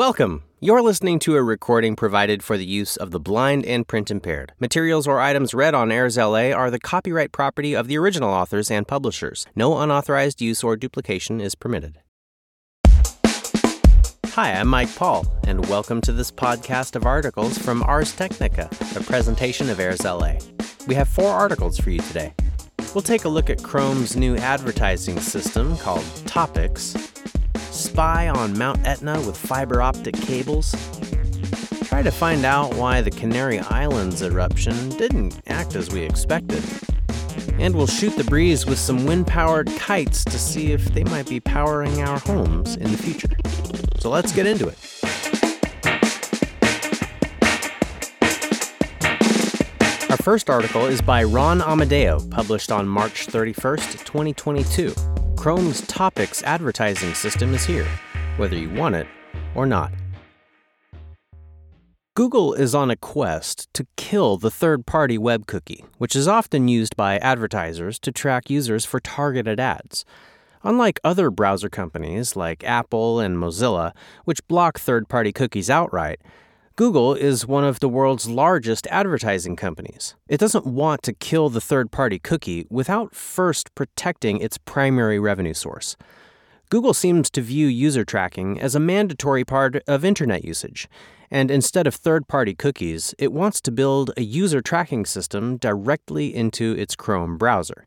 Welcome. You're listening to a recording provided for the use of the blind and print impaired. Materials or items read on Airs LA are the copyright property of the original authors and publishers. No unauthorized use or duplication is permitted. Hi, I'm Mike Paul, and welcome to this podcast of articles from Ars Technica, a presentation of Airs LA. We have four articles for you today. We'll take a look at Chrome's new advertising system called Topics, spy on Mount Etna with fiber optic cables, try to find out why the Canary Islands eruption didn't act as we expected, and we'll shoot the breeze with some wind powered kites to see if they might be powering our homes in the future. So let's get into it. Our first article is by Ron Amadeo, published on March 31st, 2022. Chrome's Topics advertising system is here, whether you want it or not. Google is on a quest to kill the third party web cookie, which is often used by advertisers to track users for targeted ads. Unlike other browser companies like Apple and Mozilla, which block third party cookies outright, Google is one of the world's largest advertising companies. It doesn't want to kill the third party cookie without first protecting its primary revenue source. Google seems to view user tracking as a mandatory part of internet usage, and instead of third party cookies, it wants to build a user tracking system directly into its Chrome browser.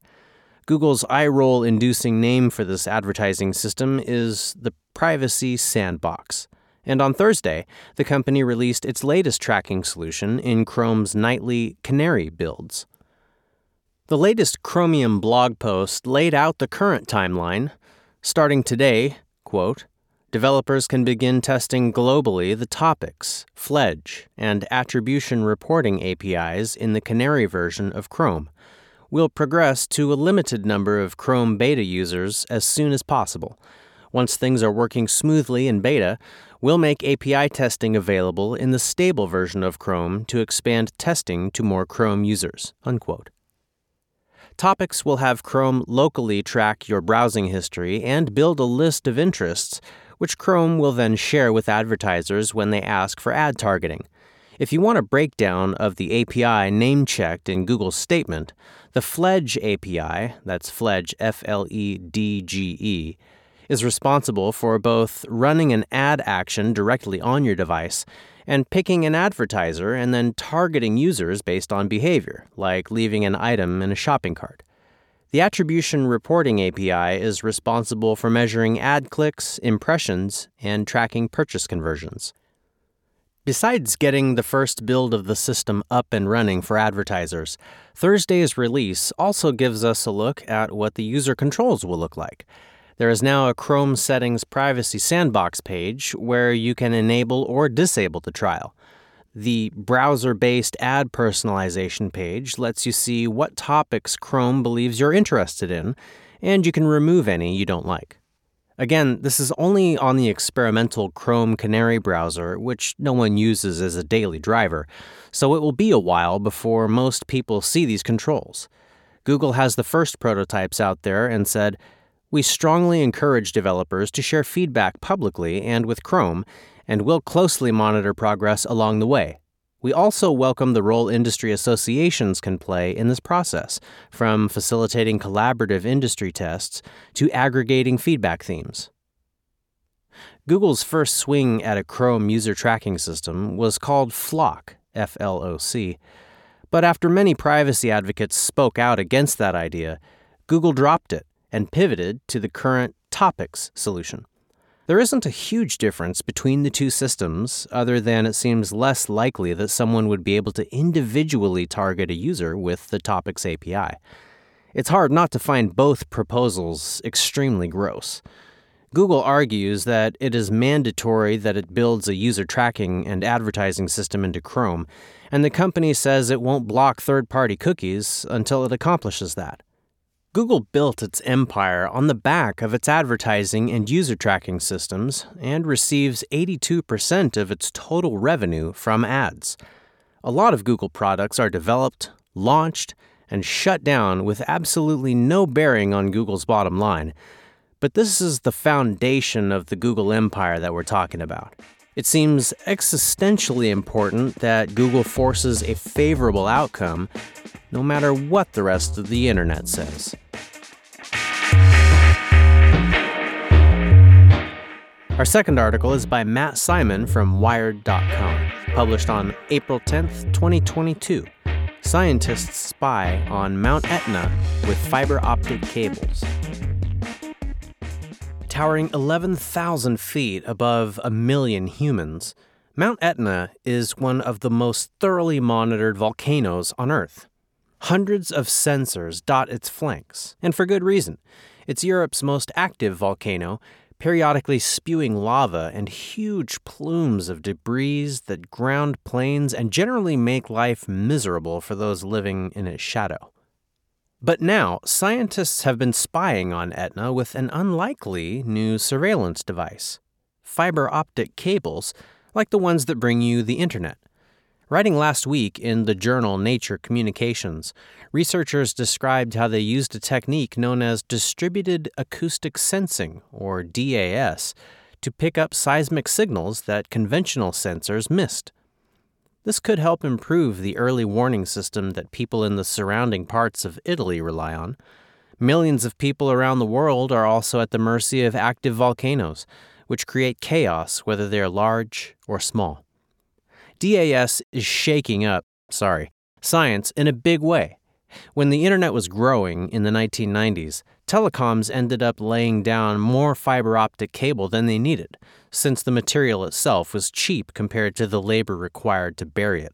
Google's eye roll inducing name for this advertising system is the Privacy Sandbox. And on Thursday, the company released its latest tracking solution in Chrome's nightly Canary builds. The latest Chromium blog post laid out the current timeline. Starting today, quote, developers can begin testing globally the topics, Fledge, and attribution reporting APIs in the Canary version of Chrome. We'll progress to a limited number of Chrome beta users as soon as possible. Once things are working smoothly in beta, we'll make API testing available in the stable version of Chrome to expand testing to more Chrome users. Unquote. Topics will have Chrome locally track your browsing history and build a list of interests, which Chrome will then share with advertisers when they ask for ad targeting. If you want a breakdown of the API name checked in Google's statement, the Fledge API, that's Fledge F L E D G E, is responsible for both running an ad action directly on your device and picking an advertiser and then targeting users based on behavior, like leaving an item in a shopping cart. The Attribution Reporting API is responsible for measuring ad clicks, impressions, and tracking purchase conversions. Besides getting the first build of the system up and running for advertisers, Thursday's release also gives us a look at what the user controls will look like. There is now a Chrome Settings Privacy Sandbox page where you can enable or disable the trial. The browser based ad personalization page lets you see what topics Chrome believes you're interested in, and you can remove any you don't like. Again, this is only on the experimental Chrome Canary browser, which no one uses as a daily driver, so it will be a while before most people see these controls. Google has the first prototypes out there and said, we strongly encourage developers to share feedback publicly and with Chrome, and will closely monitor progress along the way. We also welcome the role industry associations can play in this process, from facilitating collaborative industry tests to aggregating feedback themes. Google's first swing at a Chrome user tracking system was called FLoC, F L O C. But after many privacy advocates spoke out against that idea, Google dropped it and pivoted to the current Topics solution. There isn't a huge difference between the two systems, other than it seems less likely that someone would be able to individually target a user with the Topics API. It's hard not to find both proposals extremely gross. Google argues that it is mandatory that it builds a user tracking and advertising system into Chrome, and the company says it won't block third party cookies until it accomplishes that. Google built its empire on the back of its advertising and user tracking systems and receives 82% of its total revenue from ads. A lot of Google products are developed, launched, and shut down with absolutely no bearing on Google's bottom line. But this is the foundation of the Google empire that we're talking about. It seems existentially important that Google forces a favorable outcome no matter what the rest of the internet says. Our second article is by Matt Simon from Wired.com, published on April 10th, 2022. Scientists spy on Mount Etna with fiber optic cables. Towering 11,000 feet above a million humans, Mount Etna is one of the most thoroughly monitored volcanoes on Earth. Hundreds of sensors dot its flanks, and for good reason. It's Europe's most active volcano periodically spewing lava and huge plumes of debris that ground plains and generally make life miserable for those living in its shadow. But now, scientists have been spying on Etna with an unlikely new surveillance device fiber optic cables, like the ones that bring you the internet. Writing last week in the journal Nature Communications, researchers described how they used a technique known as distributed acoustic sensing, or DAS, to pick up seismic signals that conventional sensors missed. This could help improve the early warning system that people in the surrounding parts of Italy rely on. Millions of people around the world are also at the mercy of active volcanoes, which create chaos whether they are large or small. DAS is shaking up, sorry, science in a big way. When the internet was growing in the 1990s, telecoms ended up laying down more fiber optic cable than they needed, since the material itself was cheap compared to the labor required to bury it.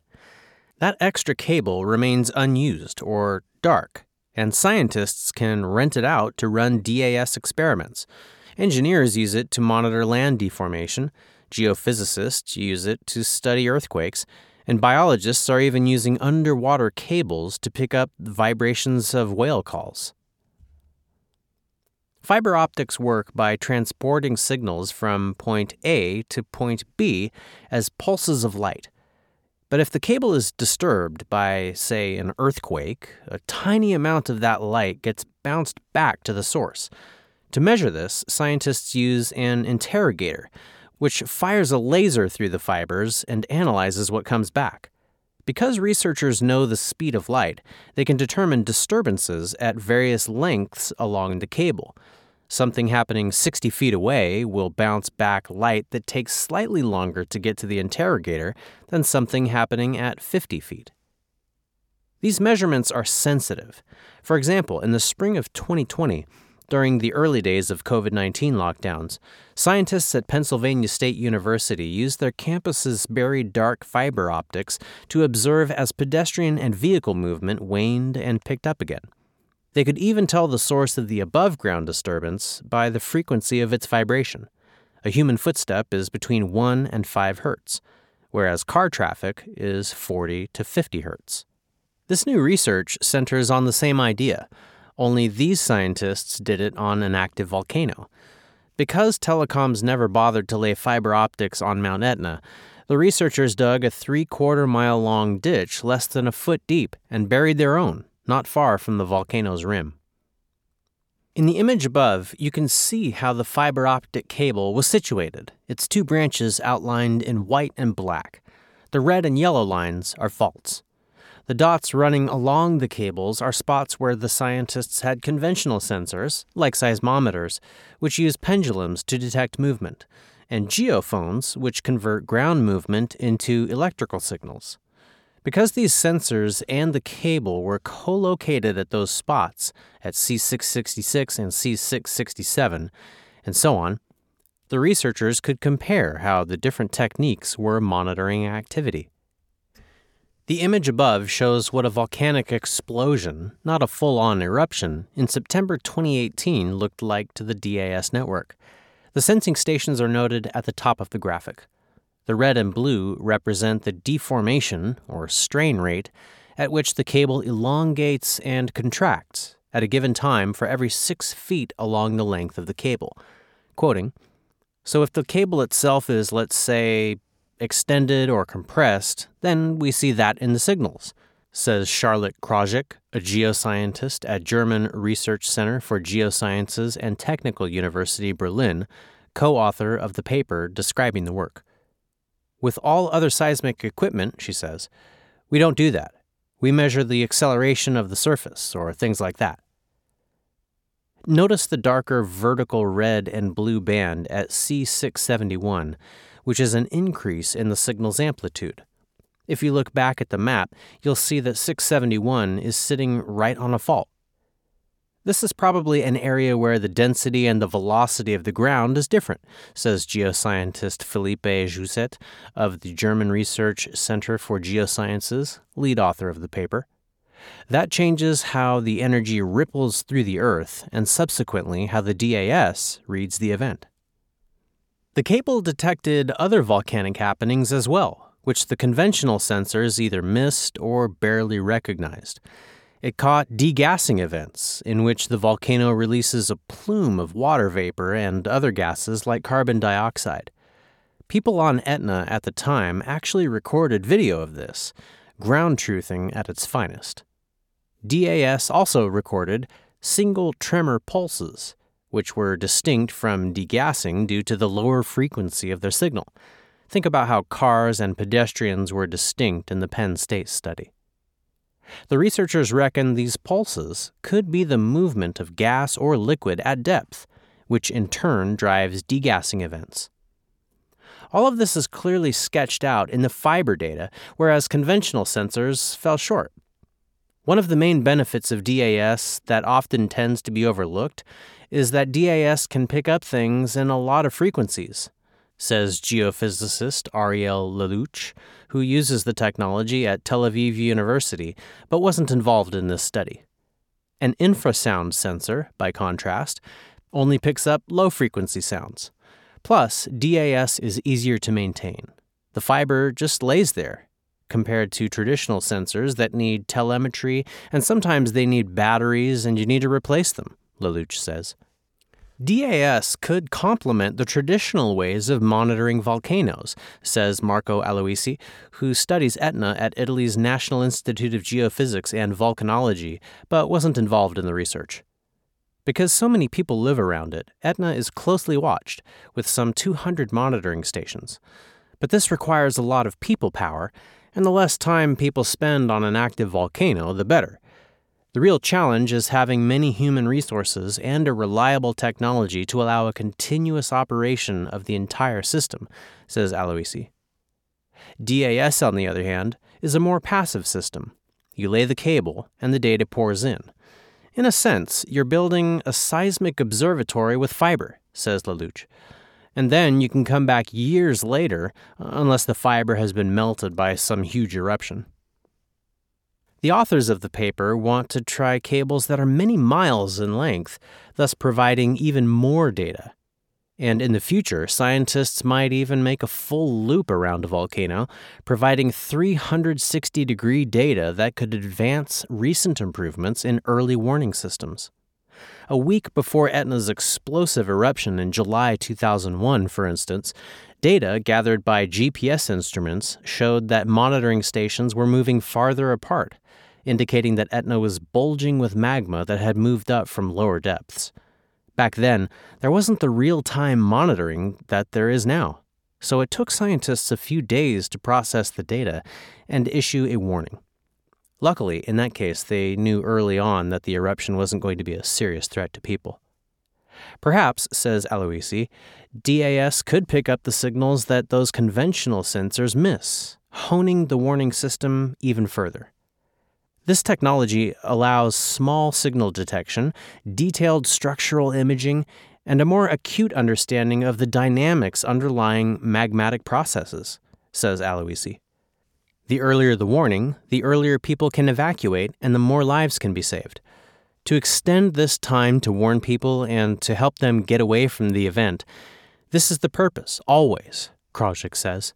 That extra cable remains unused or dark, and scientists can rent it out to run DAS experiments. Engineers use it to monitor land deformation, Geophysicists use it to study earthquakes, and biologists are even using underwater cables to pick up vibrations of whale calls. Fiber optics work by transporting signals from point A to point B as pulses of light. But if the cable is disturbed by, say, an earthquake, a tiny amount of that light gets bounced back to the source. To measure this, scientists use an interrogator, which fires a laser through the fibers and analyzes what comes back. Because researchers know the speed of light, they can determine disturbances at various lengths along the cable. Something happening 60 feet away will bounce back light that takes slightly longer to get to the interrogator than something happening at 50 feet. These measurements are sensitive. For example, in the spring of 2020, during the early days of COVID 19 lockdowns, scientists at Pennsylvania State University used their campus's buried dark fiber optics to observe as pedestrian and vehicle movement waned and picked up again. They could even tell the source of the above ground disturbance by the frequency of its vibration. A human footstep is between 1 and 5 hertz, whereas car traffic is 40 to 50 hertz. This new research centers on the same idea only these scientists did it on an active volcano. Because telecoms never bothered to lay fiber optics on Mount Etna, the researchers dug a three quarter mile long ditch less than a foot deep and buried their own, not far from the volcano's rim. In the image above, you can see how the fiber optic cable was situated, its two branches outlined in white and black. The red and yellow lines are faults. The dots running along the cables are spots where the scientists had conventional sensors, like seismometers, which use pendulums to detect movement, and geophones, which convert ground movement into electrical signals. Because these sensors and the cable were co located at those spots, at C666 and C667, and so on, the researchers could compare how the different techniques were monitoring activity. The image above shows what a volcanic explosion, not a full on eruption, in September 2018 looked like to the DAS network. The sensing stations are noted at the top of the graphic. The red and blue represent the deformation, or strain rate, at which the cable elongates and contracts at a given time for every six feet along the length of the cable. Quoting, so if the cable itself is, let's say, extended or compressed, then we see that in the signals, says Charlotte Krawczyk, a geoscientist at German Research Center for Geosciences and Technical University Berlin, co author of the paper describing the work. With all other seismic equipment, she says, we don't do that. We measure the acceleration of the surface, or things like that. Notice the darker vertical red and blue band at C671, which is an increase in the signal's amplitude. If you look back at the map, you'll see that 671 is sitting right on a fault. This is probably an area where the density and the velocity of the ground is different, says geoscientist Philippe Jousset of the German Research Center for Geosciences, lead author of the paper. That changes how the energy ripples through the Earth and subsequently how the DAS reads the event. The cable detected other volcanic happenings as well, which the conventional sensors either missed or barely recognized. It caught degassing events, in which the volcano releases a plume of water vapor and other gases like carbon dioxide. People on Etna at the time actually recorded video of this, ground truthing at its finest. DAS also recorded single tremor pulses, which were distinct from degassing due to the lower frequency of their signal. Think about how cars and pedestrians were distinct in the Penn State study. The researchers reckon these pulses could be the movement of gas or liquid at depth, which in turn drives degassing events. All of this is clearly sketched out in the fiber data, whereas conventional sensors fell short. One of the main benefits of DAS that often tends to be overlooked is that DAS can pick up things in a lot of frequencies, says geophysicist Ariel Lellouch, who uses the technology at Tel Aviv University but wasn't involved in this study. An infrasound sensor, by contrast, only picks up low frequency sounds. Plus, DAS is easier to maintain. The fiber just lays there compared to traditional sensors that need telemetry and sometimes they need batteries and you need to replace them, Lellouch says. DAS could complement the traditional ways of monitoring volcanoes, says Marco Aloisi, who studies Etna at Italy's National Institute of Geophysics and Volcanology, but wasn't involved in the research. Because so many people live around it, Etna is closely watched, with some 200 monitoring stations. But this requires a lot of people power, and the less time people spend on an active volcano, the better. The real challenge is having many human resources and a reliable technology to allow a continuous operation of the entire system, says Aloisi. DAS, on the other hand, is a more passive system. You lay the cable, and the data pours in. In a sense, you're building a seismic observatory with fiber, says Lellouch and then you can come back years later, unless the fiber has been melted by some huge eruption. The authors of the paper want to try cables that are many miles in length, thus providing even more data. And in the future, scientists might even make a full loop around a volcano, providing 360 degree data that could advance recent improvements in early warning systems. A week before Etna's explosive eruption in July 2001, for instance, data gathered by GPS instruments showed that monitoring stations were moving farther apart, indicating that Etna was bulging with magma that had moved up from lower depths. Back then, there wasn't the real time monitoring that there is now, so it took scientists a few days to process the data and issue a warning. Luckily, in that case, they knew early on that the eruption wasn't going to be a serious threat to people. Perhaps, says Aloisi, DAS could pick up the signals that those conventional sensors miss, honing the warning system even further. This technology allows small signal detection, detailed structural imaging, and a more acute understanding of the dynamics underlying magmatic processes, says Aloisi. The earlier the warning, the earlier people can evacuate and the more lives can be saved. To extend this time to warn people and to help them get away from the event, this is the purpose, always, Krawczyk says.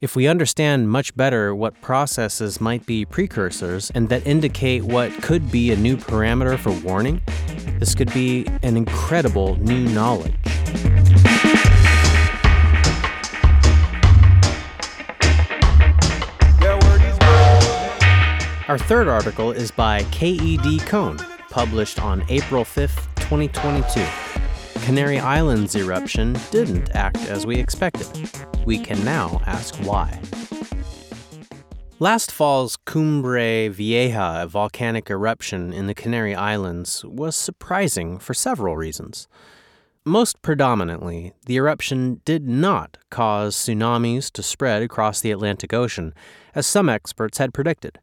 If we understand much better what processes might be precursors and that indicate what could be a new parameter for warning, this could be an incredible new knowledge. Our third article is by K.E.D. Coan, published on April 5th, 2022. Canary Islands eruption didn't act as we expected. We can now ask why. Last fall's Cumbre Vieja volcanic eruption in the Canary Islands was surprising for several reasons. Most predominantly, the eruption did not cause tsunamis to spread across the Atlantic Ocean, as some experts had predicted.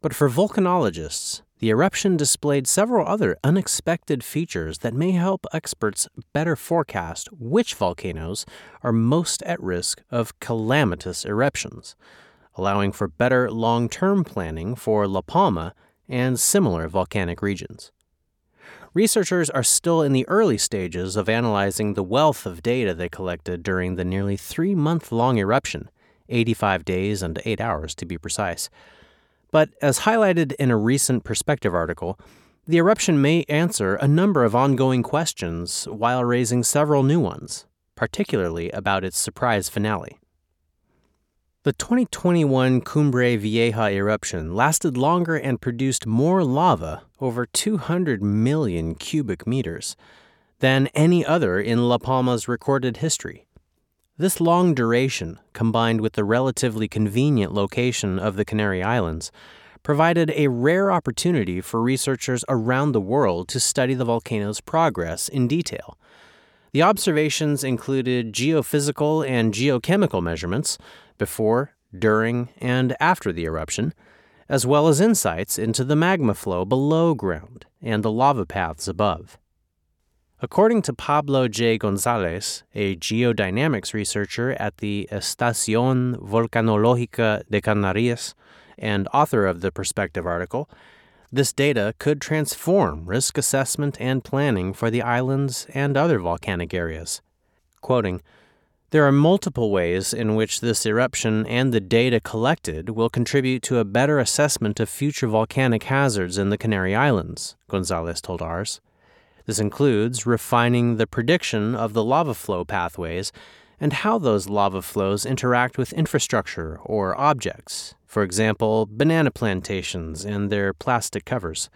But for volcanologists, the eruption displayed several other unexpected features that may help experts better forecast which volcanoes are most at risk of calamitous eruptions allowing for better long term planning for La Palma and similar volcanic regions. Researchers are still in the early stages of analyzing the wealth of data they collected during the nearly three month long eruption, 85 days and 8 hours to be precise. But as highlighted in a recent Perspective article, the eruption may answer a number of ongoing questions while raising several new ones, particularly about its surprise finale. The 2021 Cumbre Vieja eruption lasted longer and produced more lava, over 200 million cubic meters, than any other in La Palma's recorded history. This long duration, combined with the relatively convenient location of the Canary Islands, provided a rare opportunity for researchers around the world to study the volcano's progress in detail. The observations included geophysical and geochemical measurements before, during, and after the eruption, as well as insights into the magma flow below ground and the lava paths above. According to Pablo J. Gonzalez, a geodynamics researcher at the Estación Volcanológica de Canarias and author of the Perspective article, this data could transform risk assessment and planning for the islands and other volcanic areas. Quoting, there are multiple ways in which this eruption and the data collected will contribute to a better assessment of future volcanic hazards in the Canary Islands, Gonzalez told Ars. This includes refining the prediction of the lava flow pathways and how those lava flows interact with infrastructure or objects, for example, banana plantations and their plastic covers,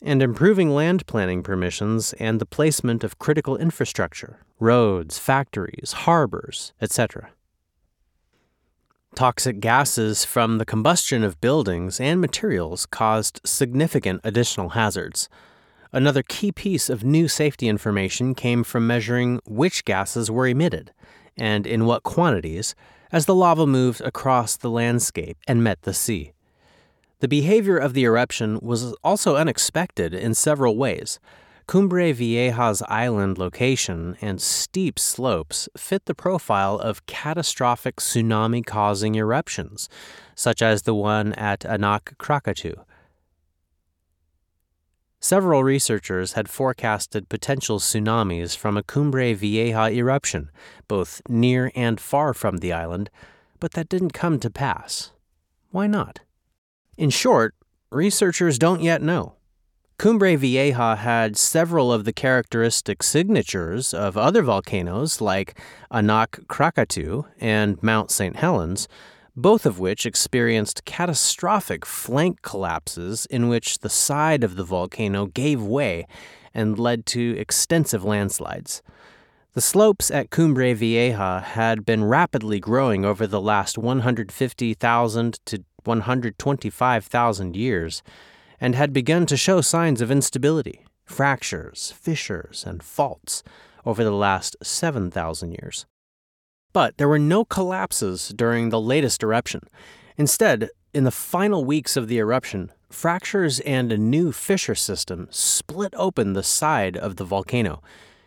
and improving land planning permissions and the placement of critical infrastructure, roads, factories, harbors, etc. Toxic gases from the combustion of buildings and materials caused significant additional hazards. Another key piece of new safety information came from measuring which gases were emitted and in what quantities as the lava moved across the landscape and met the sea. The behavior of the eruption was also unexpected in several ways. Cumbre Vieja's island location and steep slopes fit the profile of catastrophic tsunami causing eruptions, such as the one at Anak Krakatau. Several researchers had forecasted potential tsunamis from a Cumbre Vieja eruption, both near and far from the island, but that didn't come to pass. Why not? In short, researchers don't yet know. Cumbre Vieja had several of the characteristic signatures of other volcanoes like Anak Krakatau and Mount St. Helens, both of which experienced catastrophic flank collapses in which the side of the volcano gave way and led to extensive landslides. The slopes at Cumbre Vieja had been rapidly growing over the last 150,000 to 125,000 years and had begun to show signs of instability, fractures, fissures, and faults over the last 7,000 years. But there were no collapses during the latest eruption. Instead, in the final weeks of the eruption, fractures and a new fissure system split open the side of the volcano.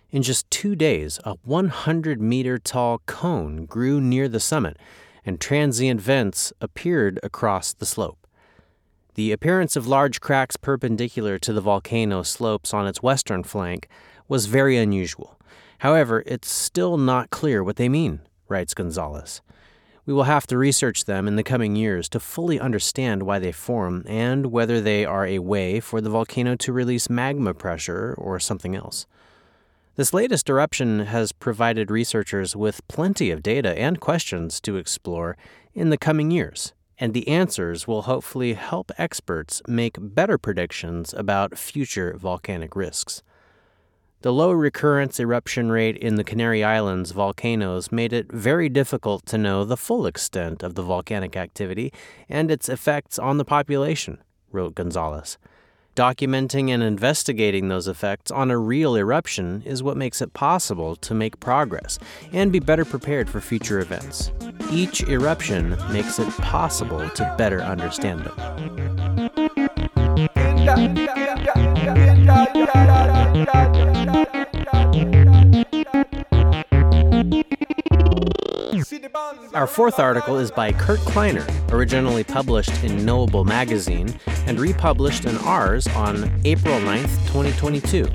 In just two days, a 100 meter tall cone grew near the summit, and transient vents appeared across the slope. The appearance of large cracks perpendicular to the volcano slopes on its western flank was very unusual. However, it's still not clear what they mean writes Gonzalez. We will have to research them in the coming years to fully understand why they form and whether they are a way for the volcano to release magma pressure or something else. This latest eruption has provided researchers with plenty of data and questions to explore in the coming years, and the answers will hopefully help experts make better predictions about future volcanic risks. The low recurrence eruption rate in the Canary Islands volcanoes made it very difficult to know the full extent of the volcanic activity and its effects on the population, wrote Gonzalez. Documenting and investigating those effects on a real eruption is what makes it possible to make progress and be better prepared for future events. Each eruption makes it possible to better understand them. Our fourth article is by Kurt Kleiner, originally published in Knowable magazine and republished in Ars on April 9th, 2022.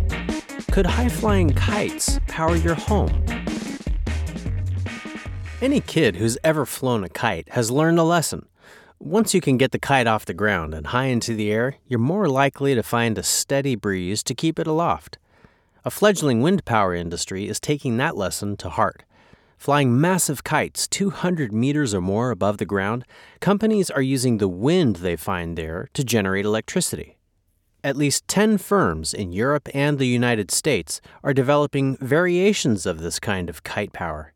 Could high flying kites power your home? Any kid who's ever flown a kite has learned a lesson. Once you can get the kite off the ground and high into the air, you're more likely to find a steady breeze to keep it aloft. A fledgling wind power industry is taking that lesson to heart. Flying massive kites 200 meters or more above the ground, companies are using the wind they find there to generate electricity. At least 10 firms in Europe and the United States are developing variations of this kind of kite power.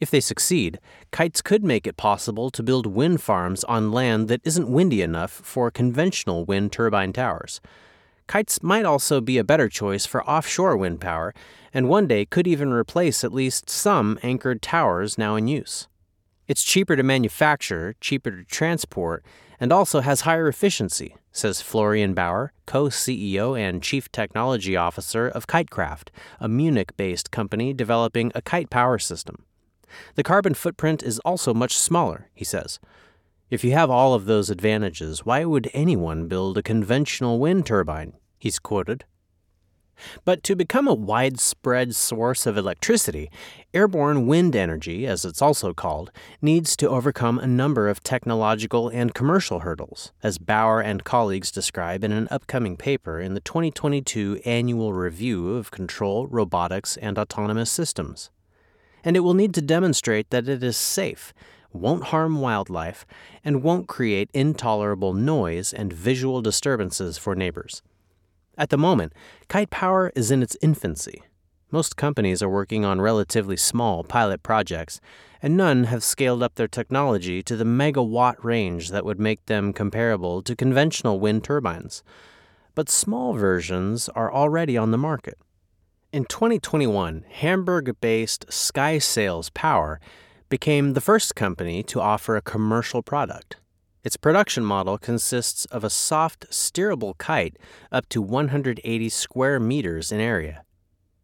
If they succeed, kites could make it possible to build wind farms on land that isn't windy enough for conventional wind turbine towers. Kites might also be a better choice for offshore wind power, and one day could even replace at least some anchored towers now in use. It's cheaper to manufacture, cheaper to transport, and also has higher efficiency, says Florian Bauer, co CEO and Chief Technology Officer of Kitekraft, a Munich based company developing a kite power system. The carbon footprint is also much smaller, he says. If you have all of those advantages, why would anyone build a conventional wind turbine? He's quoted. But to become a widespread source of electricity, airborne wind energy, as it's also called, needs to overcome a number of technological and commercial hurdles, as Bauer and colleagues describe in an upcoming paper in the 2022 Annual Review of Control, Robotics, and Autonomous Systems. And it will need to demonstrate that it is safe won't harm wildlife, and won't create intolerable noise and visual disturbances for neighbors. At the moment, kite power is in its infancy. Most companies are working on relatively small pilot projects, and none have scaled up their technology to the megawatt range that would make them comparable to conventional wind turbines. But small versions are already on the market. In 2021, Hamburg based SkySails Power became the first company to offer a commercial product. Its production model consists of a soft, steerable kite up to 180 square meters in area.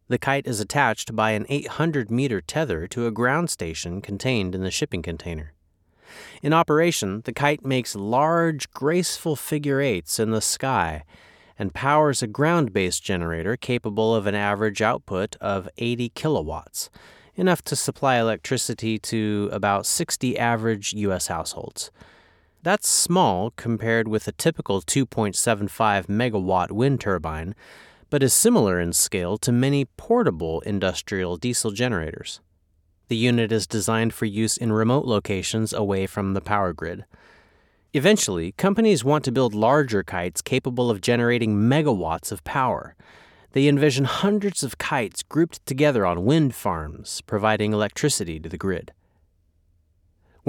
The kite is attached by an 800 meter tether to a ground station contained in the shipping container. In operation, the kite makes large, graceful figure eights in the sky and powers a ground based generator capable of an average output of 80 kilowatts, enough to supply electricity to about 60 average U.S. households. That's small compared with a typical 2.75 megawatt wind turbine, but is similar in scale to many portable industrial diesel generators. The unit is designed for use in remote locations away from the power grid. Eventually, companies want to build larger kites capable of generating megawatts of power they envision hundreds of kites grouped together on wind farms, providing electricity to the grid.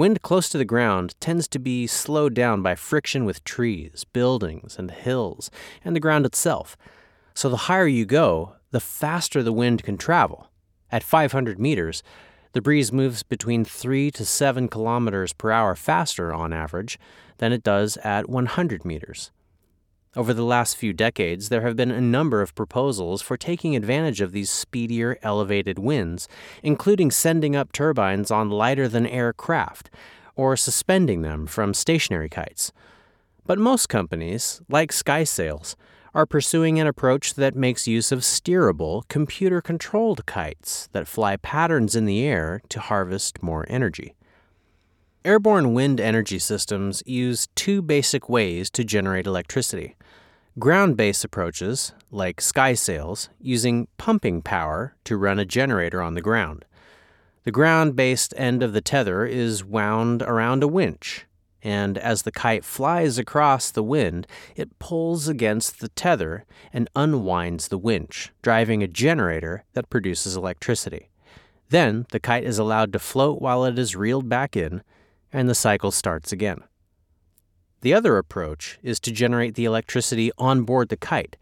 Wind close to the ground tends to be slowed down by friction with trees, buildings, and hills, and the ground itself. So the higher you go, the faster the wind can travel. At 500 meters, the breeze moves between 3 to 7 kilometers per hour faster on average than it does at 100 meters. Over the last few decades, there have been a number of proposals for taking advantage of these speedier, elevated winds, including sending up turbines on lighter than air craft or suspending them from stationary kites. But most companies, like SkySails, are pursuing an approach that makes use of steerable, computer controlled kites that fly patterns in the air to harvest more energy. Airborne wind energy systems use two basic ways to generate electricity. Ground based approaches, like SkySails, using pumping power to run a generator on the ground. The ground based end of the tether is wound around a winch. and as the kite flies across the wind, it pulls against the tether and unwinds the winch, driving a generator that produces electricity. Then the kite is allowed to float while it is reeled back in, and the cycle starts again. The other approach is to generate the electricity on board the kite.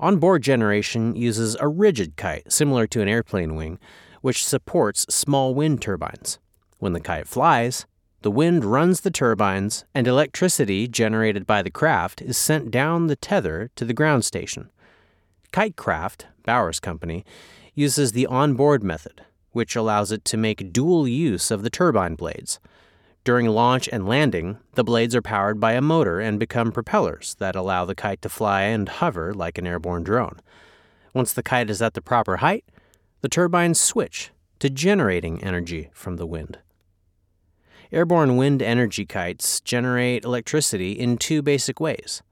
Onboard generation uses a rigid kite, similar to an airplane wing, which supports small wind turbines. When the kite flies, the wind runs the turbines, and electricity generated by the craft is sent down the tether to the ground station. Kitekraft, Bauer's Company, uses the onboard method, which allows it to make dual use of the turbine blades. During launch and landing, the blades are powered by a motor and become propellers that allow the kite to fly and hover like an airborne drone. Once the kite is at the proper height, the turbines switch to generating energy from the wind. Airborne wind energy kites generate electricity in two basic ways.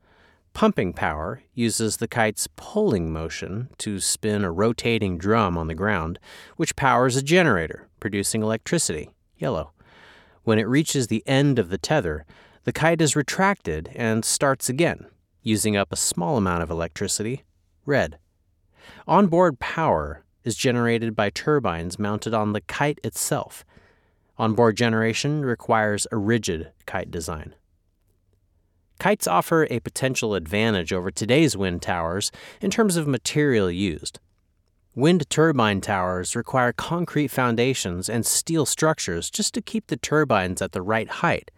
Pumping power uses the kite's pulling motion to spin a rotating drum on the ground, which powers a generator, producing electricity, yellow. When it reaches the end of the tether, the kite is retracted and starts again, using up a small amount of electricity, red. Onboard power is generated by turbines mounted on the kite itself Onboard generation requires a rigid kite design. Kites offer a potential advantage over today's wind towers in terms of material used. Wind turbine towers require concrete foundations and steel structures just to keep the turbines at the right height.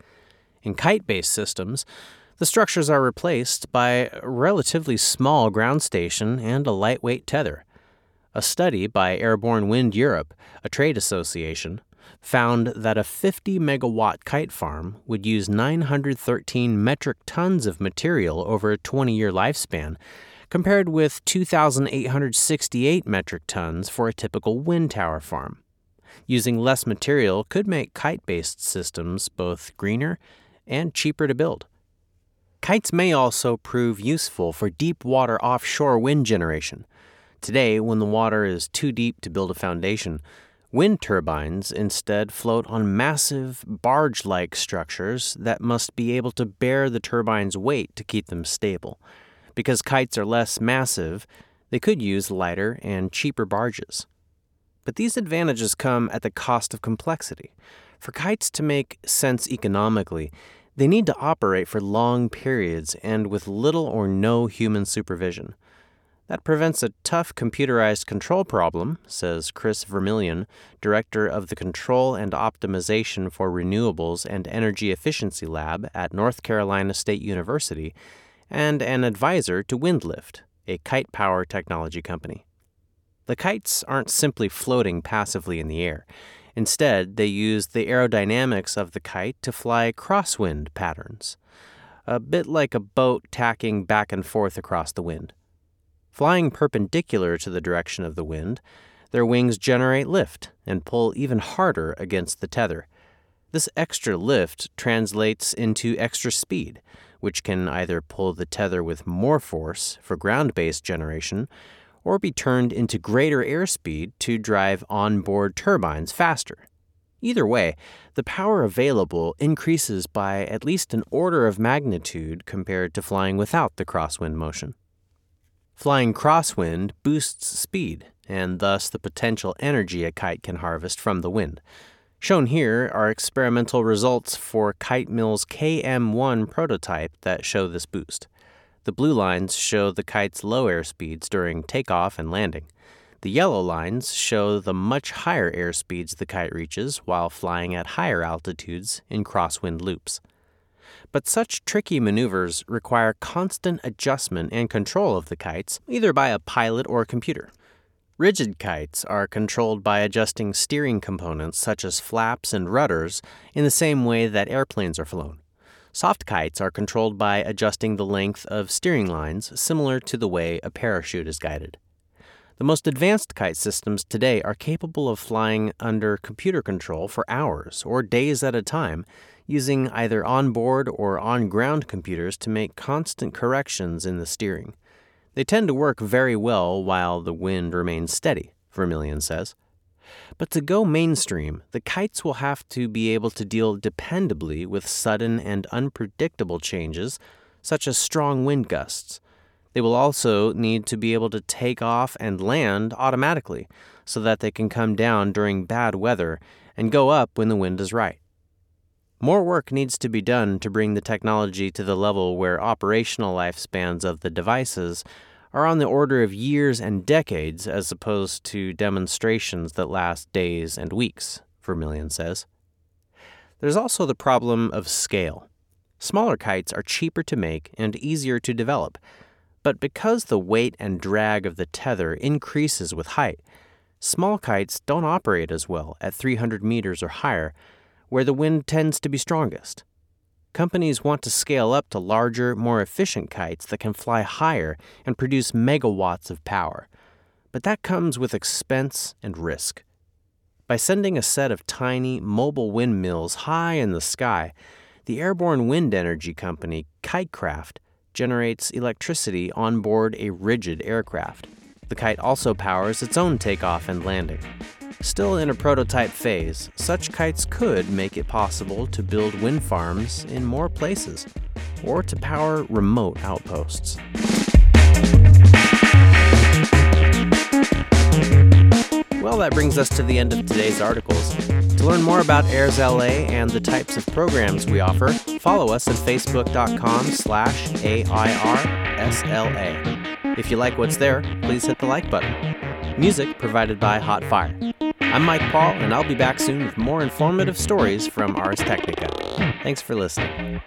In kite based systems, the structures are replaced by a relatively small ground station and a lightweight tether. A study by Airborne Wind Europe, a trade association, found that a 50 megawatt kite farm would use 913 metric tons of material over a 20 year lifespan, compared with 2,868 metric tons for a typical wind tower farm. Using less material could make kite based systems both greener and cheaper to build. Kites may also prove useful for deep water offshore wind generation. Today, when the water is too deep to build a foundation, Wind turbines instead float on massive, barge like structures that must be able to bear the turbine's weight to keep them stable. Because kites are less massive, they could use lighter and cheaper barges. But these advantages come at the cost of complexity. For kites to make sense economically, they need to operate for long periods and with little or no human supervision. That prevents a tough computerized control problem, says Chris Vermillion, director of the Control and Optimization for Renewables and Energy Efficiency Lab at North Carolina State University, and an advisor to Windlift, a kite power technology company. The kites aren't simply floating passively in the air. Instead, they use the aerodynamics of the kite to fly crosswind patterns, a bit like a boat tacking back and forth across the wind. Flying perpendicular to the direction of the wind, their wings generate lift and pull even harder against the tether. This extra lift translates into extra speed, which can either pull the tether with more force for ground based generation or be turned into greater airspeed to drive onboard turbines faster. Either way, the power available increases by at least an order of magnitude compared to flying without the crosswind motion. Flying crosswind boosts speed and thus the potential energy a kite can harvest from the wind. Shown here are experimental results for Kitemill's KM1 prototype that show this boost. The blue lines show the kite's low air speeds during takeoff and landing. The yellow lines show the much higher air speeds the kite reaches while flying at higher altitudes in crosswind loops. But such tricky maneuvers require constant adjustment and control of the kites, either by a pilot or a computer. Rigid kites are controlled by adjusting steering components such as flaps and rudders in the same way that airplanes are flown. Soft kites are controlled by adjusting the length of steering lines, similar to the way a parachute is guided. The most advanced kite systems today are capable of flying under computer control for hours or days at a time using either onboard or on ground computers to make constant corrections in the steering. They tend to work very well while the wind remains steady, Vermillion says. But to go mainstream, the kites will have to be able to deal dependably with sudden and unpredictable changes, such as strong wind gusts. They will also need to be able to take off and land automatically so that they can come down during bad weather and go up when the wind is right. More work needs to be done to bring the technology to the level where operational lifespans of the devices are on the order of years and decades as opposed to demonstrations that last days and weeks, Vermillion says. There's also the problem of scale. Smaller kites are cheaper to make and easier to develop, but because the weight and drag of the tether increases with height, small kites don't operate as well at 300 meters or higher, where the wind tends to be strongest. Companies want to scale up to larger, more efficient kites that can fly higher and produce megawatts of power. But that comes with expense and risk. By sending a set of tiny, mobile windmills high in the sky, the airborne wind energy company Kitekraft generates electricity on board a rigid aircraft. The kite also powers its own takeoff and landing. Still in a prototype phase, such kites could make it possible to build wind farms in more places or to power remote outposts. Well, that brings us to the end of today's articles. To learn more about Airs LA and the types of programs we offer, follow us at facebook.com slash AIRSLA. If you like what's there, please hit the like button. Music provided by Hot Fire. I'm Mike Paul, and I'll be back soon with more informative stories from Ars Technica. Thanks for listening.